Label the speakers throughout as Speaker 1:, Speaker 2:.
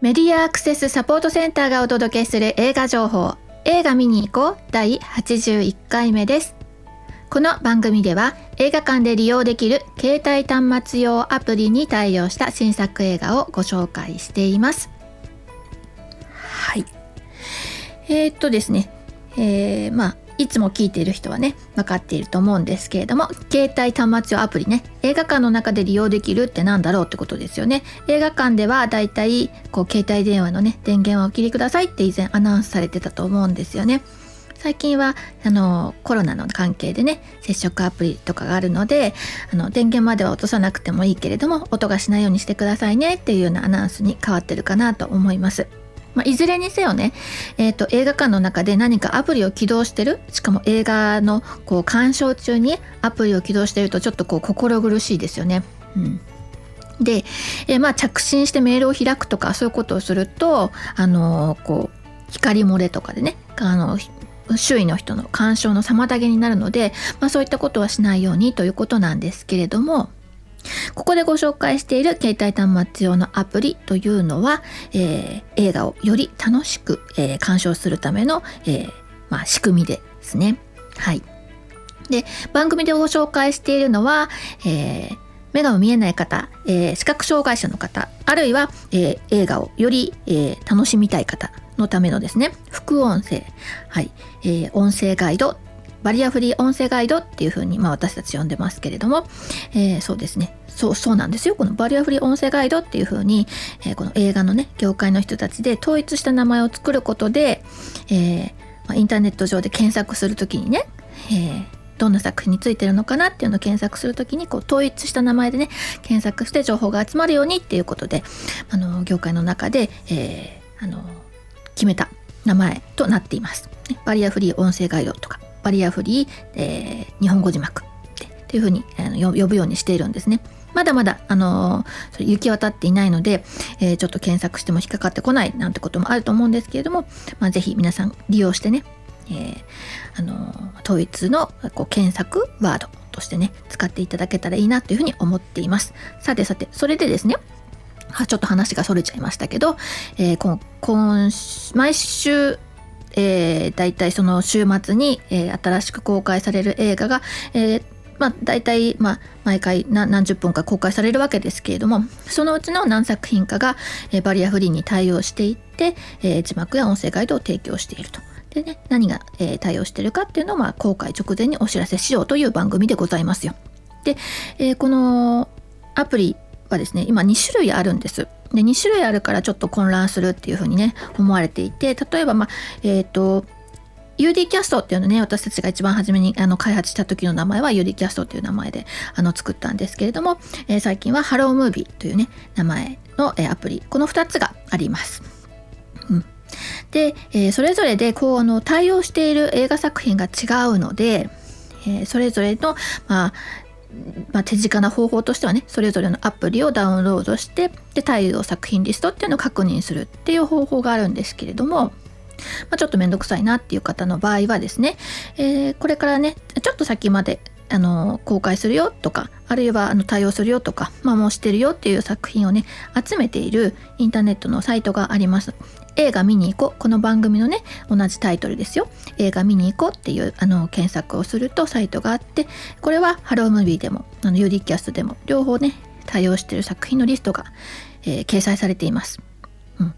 Speaker 1: メディアアクセスサポートセンターがお届けする映画情報。映画見に行こう。第81回目です。この番組では映画館で利用できる携帯端末用アプリに対応した新作映画をご紹介しています。はい。えー、っとですね。えー、まあいつも聞いている人はね分かっていると思うんですけれども携帯端末用アプリね映画館の中で利用できるって何だろうってことですよね映画館ではだいたいこう携帯電話のね電源をお切りくださいって以前アナウンスされてたと思うんですよね最近はあのコロナの関係でね接触アプリとかがあるのであの電源までは落とさなくてもいいけれども音がしないようにしてくださいねっていうようなアナウンスに変わってるかなと思います。まあ、いずれにせよね、えーと、映画館の中で何かアプリを起動してるしかも映画のこう鑑賞中にアプリを起動してるとちょっとこう心苦しいですよね。うんで、えー、まあ着信してメールを開くとかそういうことをするとあのー、こう光漏れとかでねあの周囲の人の干渉の妨げになるので、まあ、そういったことはしないようにということなんですけれどもここでご紹介している携帯端末用のアプリというのは、えー、映画をより楽しく、えー、鑑賞するための、えーまあ、仕組みですね。はい。で、番組でご紹介しているのは、え、目が見えない方、え、視覚障害者の方、あるいは、え、映画をより、え、楽しみたい方のためのですね、副音声、はい、え、音声ガイドバリアフリー音声ガイドっていうふうに、まあ、私たち呼んでますけれども、えー、そうですね。そうそうなんですよ。このバリアフリー音声ガイドっていうふうに、えー、この映画のね業界の人たちで統一した名前を作ることで、えーまあ、インターネット上で検索するときにね、えー、どんな作品についてるのかなっていうのを検索するときにこう統一した名前でね検索して情報が集まるようにっていうことであの業界の中で、えー、あの決めた名前となっています。バリアフリー音声ガイドとか。バリアフリー、えー、日本語字幕っていうふうにあの呼ぶようにしているんですね。まだまだ、あのー、それ行き渡っていないので、えー、ちょっと検索しても引っかかってこないなんてこともあると思うんですけれども、まあ、ぜひ皆さん利用してね、えー、あのー、統一のこう検索ワードとしてね、使っていただけたらいいなというふうに思っています。さてさて、それでですね、ちょっと話がそれちゃいましたけど、えー、今今毎週えー、大体その週末に、えー、新しく公開される映画が、えーまあ、大体、まあ、毎回何十分か公開されるわけですけれどもそのうちの何作品かが、えー、バリアフリーに対応していって、えー、字幕や音声ガイドを提供していると。でね、何が、えー、対応してるかっていうのを、まあ、公開直前にお知らせしようという番組でございますよ。で、えー、このアプリはですね今2種類あるんです。で2種類あるからちょっと混乱するっていうふうにね思われていて例えばまあえっ、ー、と UD キャストっていうのね私たちが一番初めにあの開発した時の名前は UD キャストっていう名前であの作ったんですけれども、えー、最近はハロームービーというね名前の、えー、アプリこの2つがあります。で、えー、それぞれでこうあの対応している映画作品が違うので、え、それぞれの、まあ、まあ、手近な方法としてはねそれぞれのアプリをダウンロードしてで対応作品リストっていうのを確認するっていう方法があるんですけれども、まあ、ちょっと面倒くさいなっていう方の場合はですね、えー、これからねちょっと先まであの公開するよとかあるいはあの対応するよとか、まあ、もうしてるよっていう作品をね集めているインターネットのサイトがあります。映画見に行こう。この番組のね同じタイトルですよ。映画見に行こうっていうあの検索をするとサイトがあってこれはハロームービーでもあの UDCast でも両方ね対応してる作品のリストが、えー、掲載されています、うん、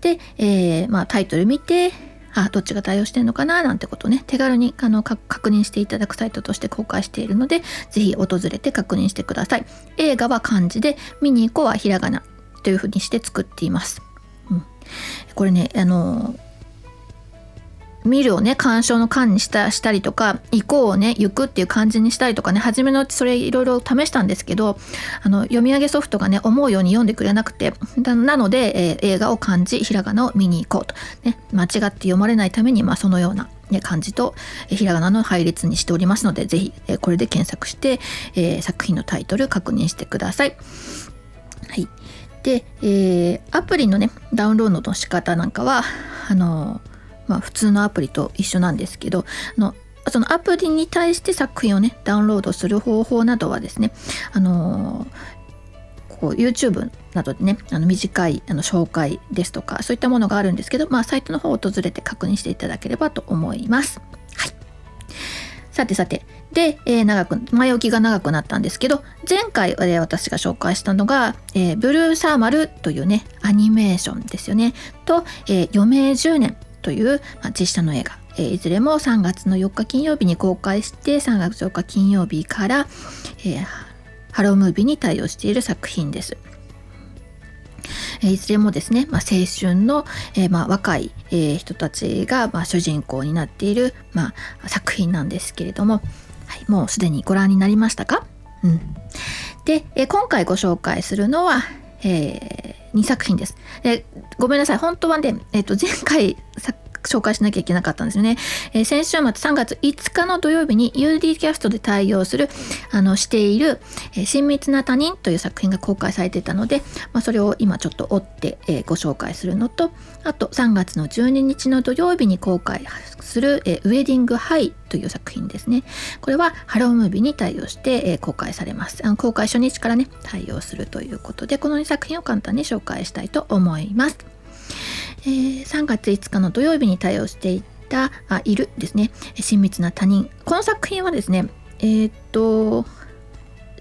Speaker 1: で、えー、まあ、タイトル見てあどっちが対応してるのかななんてことをね手軽にあの確認していただくサイトとして公開しているので是非訪れて確認してください。映画は漢字で見に行こうはひらがなというふうにして作っています。これねあの見るをね鑑賞の鑑にしたしたりとか行こうをね行くっていう感じにしたりとかね初めのうちそれいろいろ試したんですけどあの読み上げソフトがね思うように読んでくれなくてなので、えー、映画を漢字ひらがなを見に行こうと、ね、間違って読まれないために、まあ、そのような、ね、漢字と、え、ひらがなの配列にしておりますので是非、えー、これで検索して、えー、作品のタイトル確認してください。はいで、えー、アプリのねダウンロードの仕方なんかはあの、まあ、普通のアプリと一緒なんですけどあのそのアプリに対して作品をねダウンロードする方法などはですねあのこう YouTube などでねあの短いあの紹介ですとかそういったものがあるんですけど、まあ、サイトの方を訪れて確認していただければと思います。はい、さてさてで、えー、長く前置きが長くなったんですけど前回、私が紹介したのが、えー、ブルーサーマルというねアニメーションですよねと、え余命10年という、まあ、実写の映画え、いずれも3月の4日金曜日に公開して3月4日金曜日から、え、ハロームービーに対応している作品です。えいずれもですね、まあ、青春の、えー、まあ、若い、えー、人たちが、まあ、主人公になっている、まあ、作品なんですけれども、もうすでにご覧になりましたか、うん、で、えー、今回ご紹介するのは、えー、2作品です。えごめんなさい。本当はね、えー、と前回紹介しなきゃいけなかったんですよね。えー、先週末3月5日の土曜日に UD キャストで対応する、あの、している、えー、親密な他人という作品が公開されてたので、まあ、それを今ちょっと追って、えー、ご紹介するのと、あと3月の12日の土曜日に公開する、えー、ウェディングハイという作品ですね。これはハロームービーに対応して、えー、公開されますあの。公開初日からね、対応するということで、この2作品を簡単に紹介したいと思います。えー、3月5日の土曜日に対応していたあいるですね。親密な他人。この作品はですねえー、っと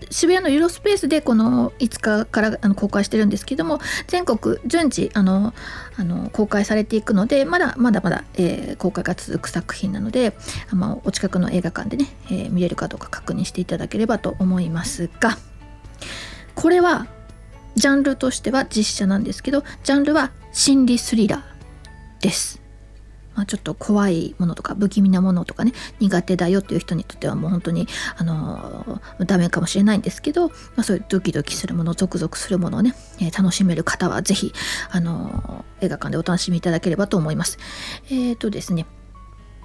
Speaker 1: 渋谷のユーロスペースでこの5日からあの公開してるんですけども全国順次あのあの公開されていくのでまだまだまだ、えー、公開が続く作品なのであ、まあ、お近くの映画館でね、えー、見れるかどうか確認していただければと思いますがこれはジャンルとしては実写なんですけどジャンルは心理スリラーです。まあ、ちょっと怖いものとか不気味なものとかね苦手だよっていう人にとってはもう本当にあのー、ダメかもしれないんですけど、まあ、そういうドキドキするものゾクゾクするものをね、えー、楽しめる方は是非あのー、映画館でお楽しみいただければと思います。えっ、とですね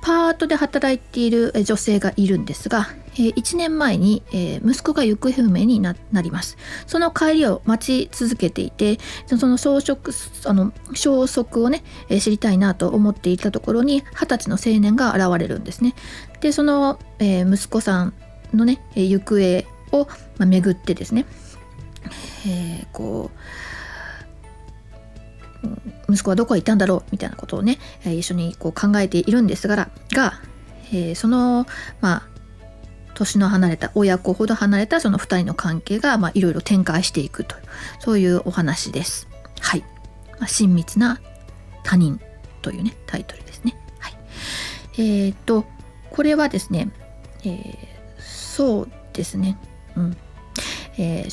Speaker 1: パートで働いている女性がいるんですが、1年前に息子が行方不明になります。その帰りを待ち続けていて、その消息あの消息をね、知りたいなと思っていたところに、二十歳の青年が現れるんですね。で、その、息子さんのね、行方を、巡ってですね、えー、こう、息子はどこへ行ったんだろうみたいなことをね、一緒にこう考えているんですがが、えー、そのまあ年の離れた親子ほど離れたその2人の関係がいろいろ展開していくとそういうお話です。はい、まあ、親密な他人というねタイトルですね。はい、えー、っとこれはですね、えー、そうですね、うんえー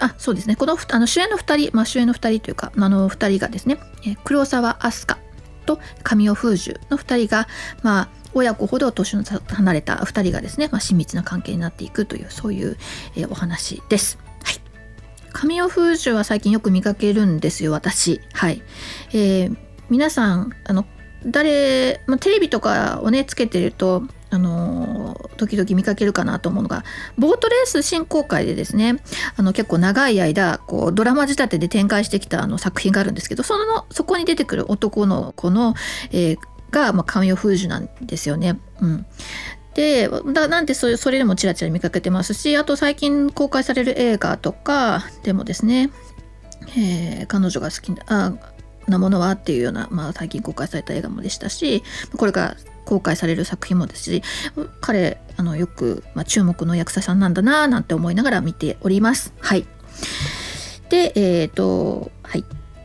Speaker 1: あそうですねこのあの主演の2人、まあ、主演の2人というかあの2人がですね、えー、黒沢飛鳥と神尾楓珠の2人が、まあ、親子ほど年の離れた2人がですね、まあ、親密な関係になっていくというそういう、えー、お話です。はい、神尾楓珠は最近よく見かけるんですよ私。はい、えー、皆さんあの誰、まあ、テレビとかをねつけてるとあの時々見かけるかなと思うのがボートレース振興会でですねあの結構長い間こうドラマ仕立てで展開してきたあの作品があるんですけどそのそこに出てくる男の子の、えー、が、まあ、神尾楓珠なんですよね。うん、でだなんでそれそれでもちらちら見かけてますしあと最近公開される映画とかでもですね、えー、彼女が好きなあなものはっていうような、まあ、最近公開された映画もでしたしこれから公開される作品もですし彼あのよく、まあ、注目の役者さんなんだななんて思いながら見ております。はい、でえっ、ー、とはい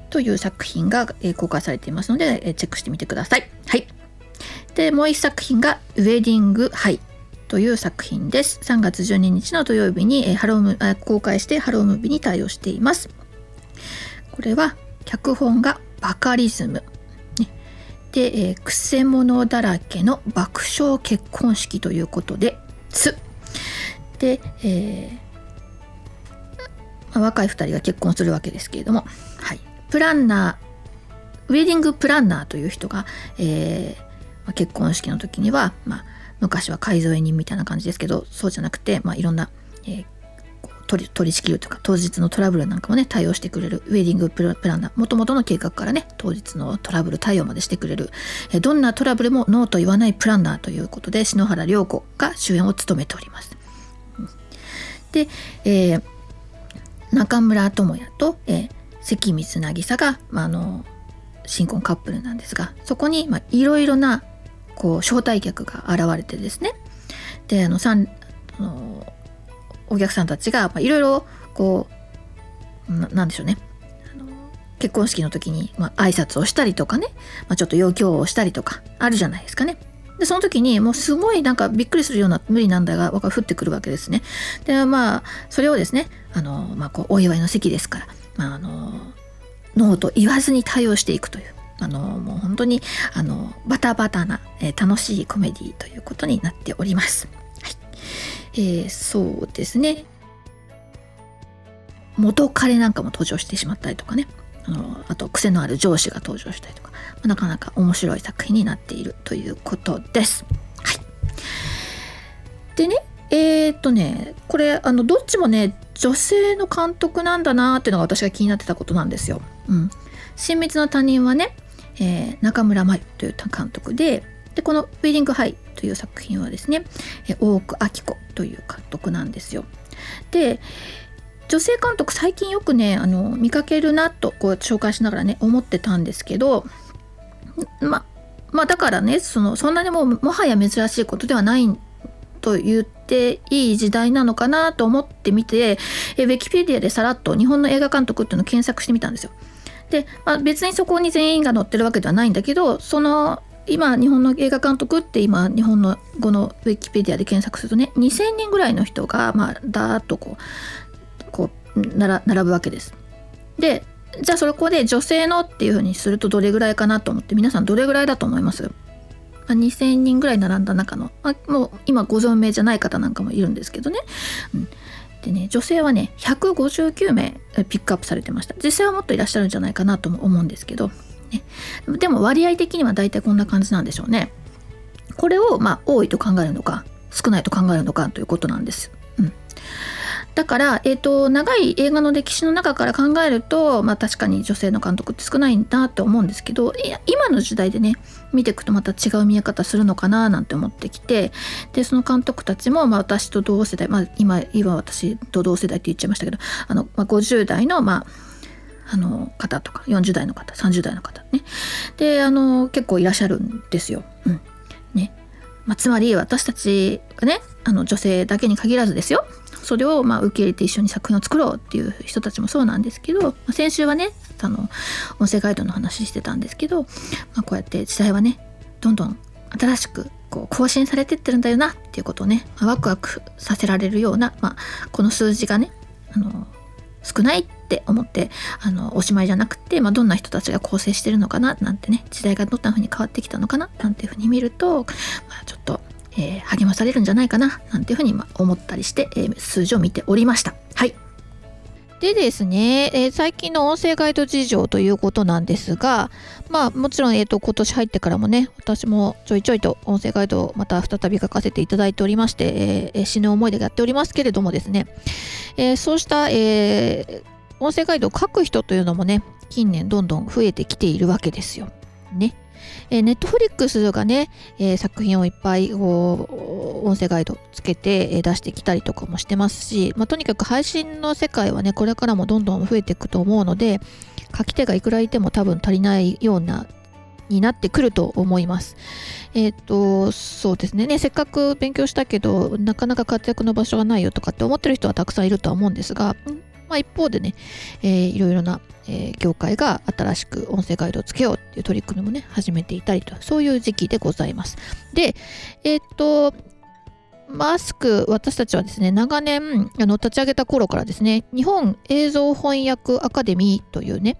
Speaker 1: という作品が、えー、公開されていますので、えー、チェックしてみてください。はい、でもう一作品が「ウェディング・ハイ」という作品です。3月12日の土曜日に、えー、ハローム公開してハロームービーに対応しています。これは脚本がバカリズムで、えー、くせ者だらけの爆笑結婚式ということで「つ」で、えー、ま、若い2人が結婚するわけですけれども、はい、プランナーウェディングプランナーという人が、えーま、結婚式の時には、まあ、昔は改造人みたいな感じですけどそうじゃなくて、まあ、いろんな、えー、取り取り仕切るとか当日のトラブルなんかもね対応してくれるウェディングプランナーもともとの計画からね当日のトラブル対応までしてくれるえどんなトラブルもノーと言わないプランナーということで篠原涼子が主演を務めております。で、えー中村智也と、えー、関水渚が、まあ、あの新婚カップルなんですがそこにいろいろなこう招待客が現れてですねであのさんあのお客さんたちがいろいろこうななんでしょうね結婚式の時に、まあ、挨拶をしたりとかね、まあ、ちょっと余興をしたりとかあるじゃないですかね。でその時にもうすごいなんかびっくりするような無理なんだが降ってくるわけですね。でまあそれをですねあの、まあ、こうお祝いの席ですから、まあ、あのノーと言わずに対応していくという。あのもう本当にあのバタバタな、えー、楽しいコメディということになっております。えー、そうですね。元彼なんかも登場してしまったりとかね。あのあと癖のある上司が登場したりとか、まあ、なかなか面白い作品になっているということです。はい、でねえー、っとねこれあのどっちもね女性の監督なんだなっていうのが私が気になってたことなんですよ。うん、親密な他人はね、えー、中村真由という監督ででこの「ウェディング・ハイ」という作品はですね、大奥明子という監督なんですよ。で女性監督最近よくねあの見かけるなとこう紹介しながらね思ってたんですけどままあだからねそのそんなにもうもはや珍しいことではないと言っていい時代なのかなと思ってみてえウィキペディアでさらっと日本の映画監督っていうのを検索してみたんですよ。で、まあ、別にそこに全員が載ってるわけではないんだけどその今日本の映画監督って今日本の語のウィキペディアで検索するとね2,000人ぐらいの人がまあだーっとこうこうなら並ぶわけです。でじゃあそこで女性のっていうふうにするとどれぐらいかなと思って皆さんどれぐらいだと思います？2,000人ぐらい並んだ中のまあもう今ご存命じゃない方なんかもいるんですけどね、うん、でね女性はね159名ピックアップされてました。実際はもっといらっしゃるんじゃないかなとも思うんですけど、ね、でも割合的には大体こんな感じなんでしょうね。これをまあ多いと考えるのか少ないと考えるのかということなんです、うん、だから、えーと、長い映画の歴史の中から考えると、まあ、確かに女性の監督って少ないなって思うんですけど今の時代でね見ていくとまた違う見え方するのかななんて思ってきてでその監督たちも、まあ、私と同世代、まあ、今今私と同世代って言っちゃいましたけどあの、まあ、50代のまああの方とか40代の方30代の方ね。であの結構いらっしゃるんですよ。うん。ね。まあ、つまり私たちがねあの女性だけに限らずですよ。それをまあ受け入れて一緒に作品を作ろうっていう人たちもそうなんですけど、まあ、先週はねあの音声ガイドの話してたんですけど、まあ、こうやって時代はねどんどん新しくこう更新されてってるんだよなっていうことをね、まあ、ワクワクさせられるような、まあ、この数字がねあの少ないって思ってあのおしまいじゃなくて、まあ、どんな人たちが構成してるのかななんてね時代がどんな風に変わってきたのかななんていうふうに見ると、まあ、ちょっとえー、励まされるんじゃないかななんていうふうに思ったりして、えー、数字を見ておりました。はいでですね、えー、最近の音声ガイド事情ということなんですが、まあもちろん、えーと、今年入ってからもね、私もちょいちょいと音声ガイドをまた再び書かせていただいておりまして、えー、死ぬ思いでやっておりますけれどもですね、え、そうした、え音声ガイドを書く人というのもね、近年どんどん増えてきているわけですよ。ね。えー、ネットフリックスがね、えー、作品をいっぱいこう音声ガイドつけて、え、出してきたりとかもしてますし、まあ、とにかく配信の世界はねこれからもどんどん増えていくと思うので書き手がいくらいても多分足りないようなになってくると思います。えっ、ー、と、そうですねね。せっかく勉強したけど、なかなか活躍の場所がないよとかって思ってる人はたくさんいるとは思うんですが、まあ、一方でね、えー、いろいろな、えー、業界が新しく音声ガイドをつけようっていう取り組みもね、始めていたりと、そういう時期でございます。で、えー、っと、マスク、私たちはですね、長年、あの、立ち上げた頃からですね、日本映像翻訳アカデミーというね、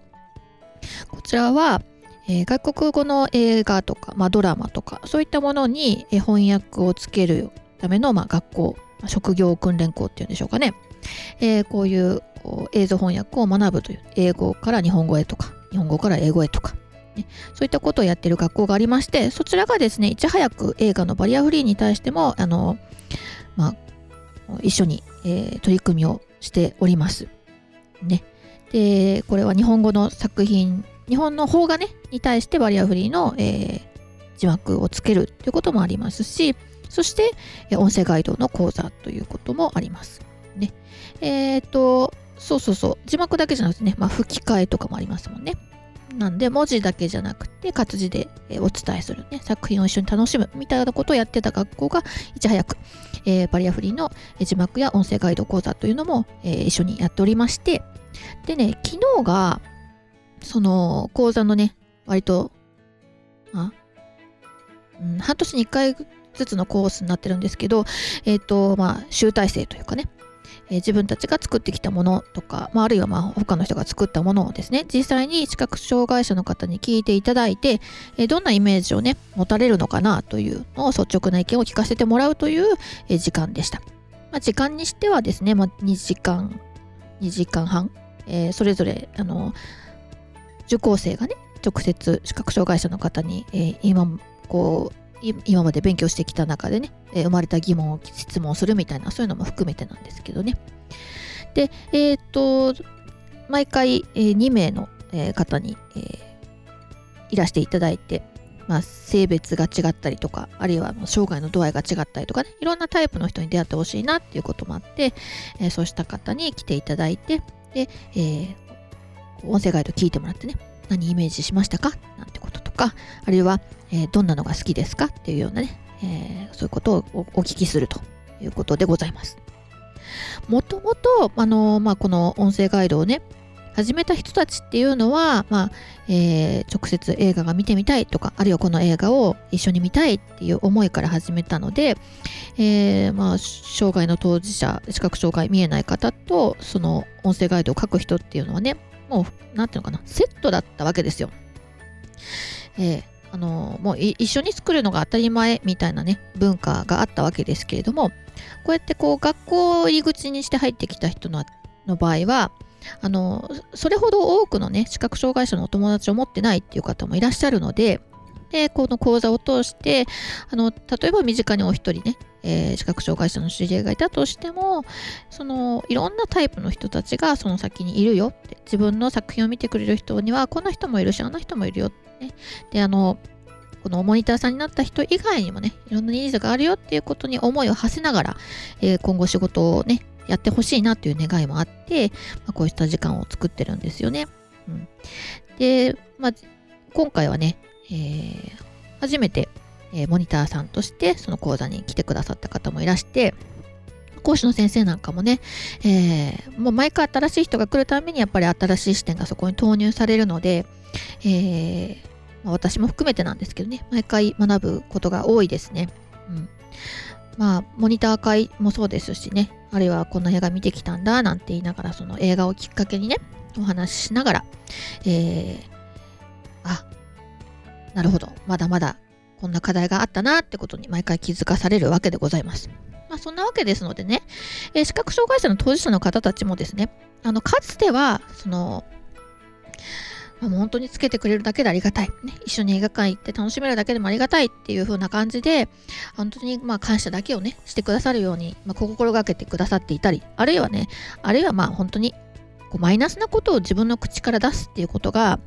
Speaker 1: こちらは、えー、外国語の映画とか、まあ、ドラマとか、そういったものに翻訳をつけるための、まあ、学校、職業訓練校っていうんでしょうかね。えー、こういうこう映像翻訳を学ぶという英語から日本語へとか日本語から英語へとか、ね、そういったことをやってる学校がありましてそちらがですねいち早く映画のバリアフリーに対してもあの、まあ、一緒に、えー、取り組みをしております。ね、でこれは日本語の作品日本の方がねに対してバリアフリーの、えー、字幕をつけるということもありますしそして音声ガイドの講座ということもあります。ね。えっ、と、そうそうそう。字幕だけじゃなくてね、まあ、吹き替えとかもありますもんね。なんで文字だけじゃなくて活字でお伝えする、ね、作品を一緒に楽しむみたいなことをやってた学校がいち早く、えー、バリアフリーの字幕や音声ガイド講座というのも、えー、一緒にやっておりまして。でね昨日がその講座のね割とあ、うん、半年に1回ずつのコースになってるんですけどえっ、ー、とまあ集大成というかね。えー、自分たちが作ってきたものとか、まあ、あるいはまあ他の人が作ったものをですね実際に視覚障害者の方に聞いていただいて、えー、どんなイメージをね持たれるのかなというのを率直な意見を聞かせてもらうという、え、時間でした、まあ、時間にしてはですね、まあ、2時間2時間半、え、それぞれあの受講生がね直接視覚障害者の方に、え、今こう今まで勉強してきた中でね、え、生まれた疑問を質問するみたいなそういうのも含めてなんですけどね。でえっ、と毎回、え、2名の、え、方に、え、いらしていただいて、まあ、性別が違ったりとかあるいは生涯の度合いが違ったりとかねいろんなタイプの人に出会ってほしいなっていうこともあって、え、そうした方に来ていただいてで、えー、音声ガイド聞いてもらってね何イメージしましたか？なんかあるいはえー、どんなのが好きですかっていうようなね、えー、そういうことをお聞きするということでございます。もともと、あの、まあ、この音声ガイドをね、始めた人たちっていうのは、まあえー、直接映画が見てみたいとかあるいはこの映画を一緒に見たいっていう思いから始めたので、えー、まあ、障害の当事者視覚障害見えない方とその音声ガイドを書く人っていうのはねもう何ていうのかなセットだったわけですよ。えーあのもう一緒に作るのが当たり前みたいなね文化があったわけですけれどもこうやってこう学校を入り口にして入ってきた人のの場合はあのそれほど多くのね視覚障害者のお友達を持ってないっていう方もいらっしゃるのででこの講座を通してあの例えば身近にお一人ね、えー、視覚障害者の知り合いがいたとしてもそのいろんなタイプの人たちがその先にいるよって自分の作品を見てくれる人にはこんな人もいるしあんな人もいるよって、ね、であのこのモニターさんになった人以外にもねいろんなニーズがあるよっていうことに思いを馳せながら、えー、今後仕事をねやってほしいなという願いもあって、まあ、こうした時間を作ってるんですよね。うん、で、まあ、今回はねえー、初めて、えー、モニターさんとしてその講座に来てくださった方もいらして講師の先生なんかもね、えー、もう毎回新しい人が来るためにやっぱり新しい視点がそこに投入されるので、えーまあ、私も含めてなんですけどね毎回学ぶことが多いですね。うんまあ、モニター会もそうですしね、あるいはこんな映画見てきたんだなんて言いながら、その映画をきっかけにね、お話ししながら、えー、あ、なるほど、まだまだこんな課題があったなってことに毎回気づかされるわけでございます。まあ、そんなわけですのでね、えー、視覚障害者の当事者の方たちもですね、あのかつては、その、まあ、本当につけてくれるだけでありがたい、ね、一緒に映画館行って楽しめるだけでもありがたいっていう風な感じで、本当にまあ感謝だけをね、してくださるように、まあ、心がけてくださっていたり、あるいはね、あるいはまあ本当にこうマイナスなことを自分の口から出すっていうことが、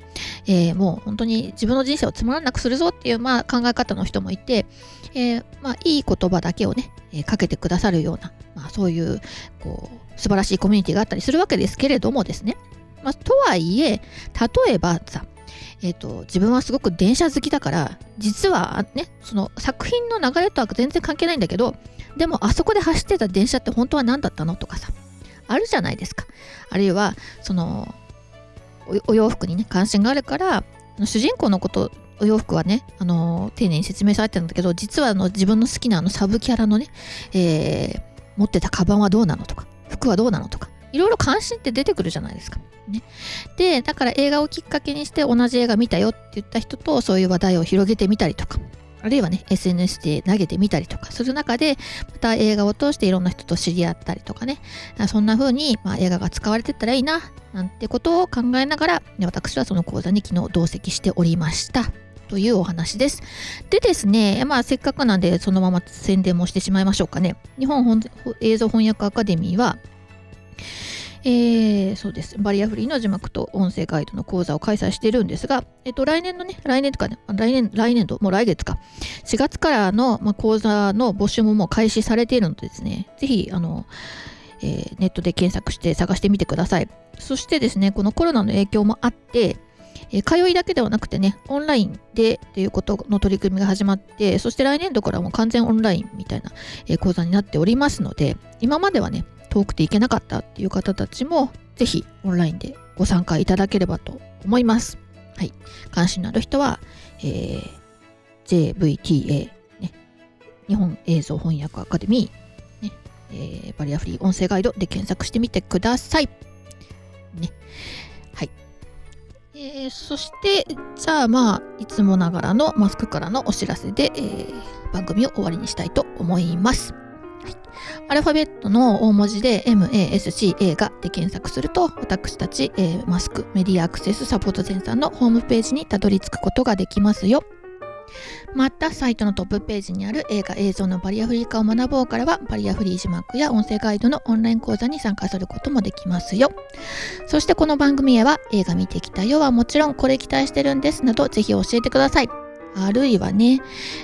Speaker 1: えー、もう本当に自分の人生をつまらなくするぞっていう、まあ、考え方の人もいて、えー、まあ、いい言葉だけをね、えー、かけてくださるような、まあ、そういうこう素晴らしいコミュニティがあったりするわけですけれどもですね、まあ、とはいえ例えばさえーと、自分はすごく電車好きだから実はねその作品の流れとは全然関係ないんだけどでもあそこで走ってた電車って本当は何だったのとかさあるじゃないですか。あるいはそのお洋服にね関心があるから主人公のことお洋服はね、あの丁寧に説明されてるんだけど実はあの自分の好きなあのサブキャラのね、えー、持ってたカバンはどうなのとか服はどうなのとかいろいろ関心って出てくるじゃないですか。ね、でだから映画をきっかけにして同じ映画見たよって言った人とそういう話題を広げてみたりとかあるいはね、SNS で投げてみたりとかする中で、また映画を通していろんな人と知り合ったりとかね、そんな風に、ま、映画が使われてったらいいな、なんてことを考えながら、ね私はその講座に昨日同席しておりました。というお話です。でですね、まあせっかくなんでそのまま宣伝もしてしまいましょうかね。日本本映像翻訳アカデミーは、えー、そうです。バリアフリーの字幕と音声ガイドの講座を開催しているんですが、えっと、来年のね、来年とかね、来年、来年度、もう来月か、4月からの、まあ、講座の募集ももう開始されているのでですね、ぜひ、あの、えー、ネットで検索して探してみてください。そしてですね、このコロナの影響もあって、えー、通いだけではなくてね、オンラインでということの取り組みが始まって、そして来年度からも完全オンラインみたいな、え、講座になっておりますので、今まではね、遠くて行けなかったっていう方たちも、ぜひオンラインでご参加いただければと思います。はい。関心のある人は、えー、JVTA、ね、日本映像翻訳アカデミー、ねえー、バリアフリー音声ガイドで検索してみてください。ね。はい。えー、そして、じゃあまあ、いつもながらのマスクからのお知らせで、えー、番組を終わりにしたいと思います。アルファベットの大文字で MASCA がで検索すると私たち、えー、マスクメディアアクセスサポートセンターのホームページにたどり着くことができますよ。またサイトのトップページにある映画映像のバリアフリー化を学ぼうからはバリアフリー字幕や音声ガイドのオンライン講座に参加することもできますよ。そしてこの番組へは映画見てきたよはもちろんこれ期待してるんですなどぜひ教えてください。あるいはね、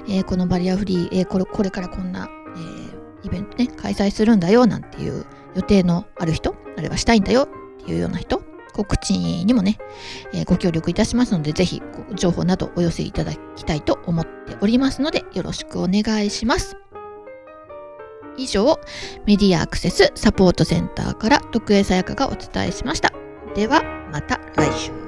Speaker 1: えー、このバリアフリー、えー、これこれからこんな、えー、イベントね開催するんだよなんていう予定のある人あるいはしたいんだよっていうような人告知にもね、えー、ご協力いたしますので、ぜひ情報などお寄せいただきたいと思っておりますので、よろしくお願いします。以上、メディアアクセスサポートセンターから徳江さやかがお伝えしました。では、また来週。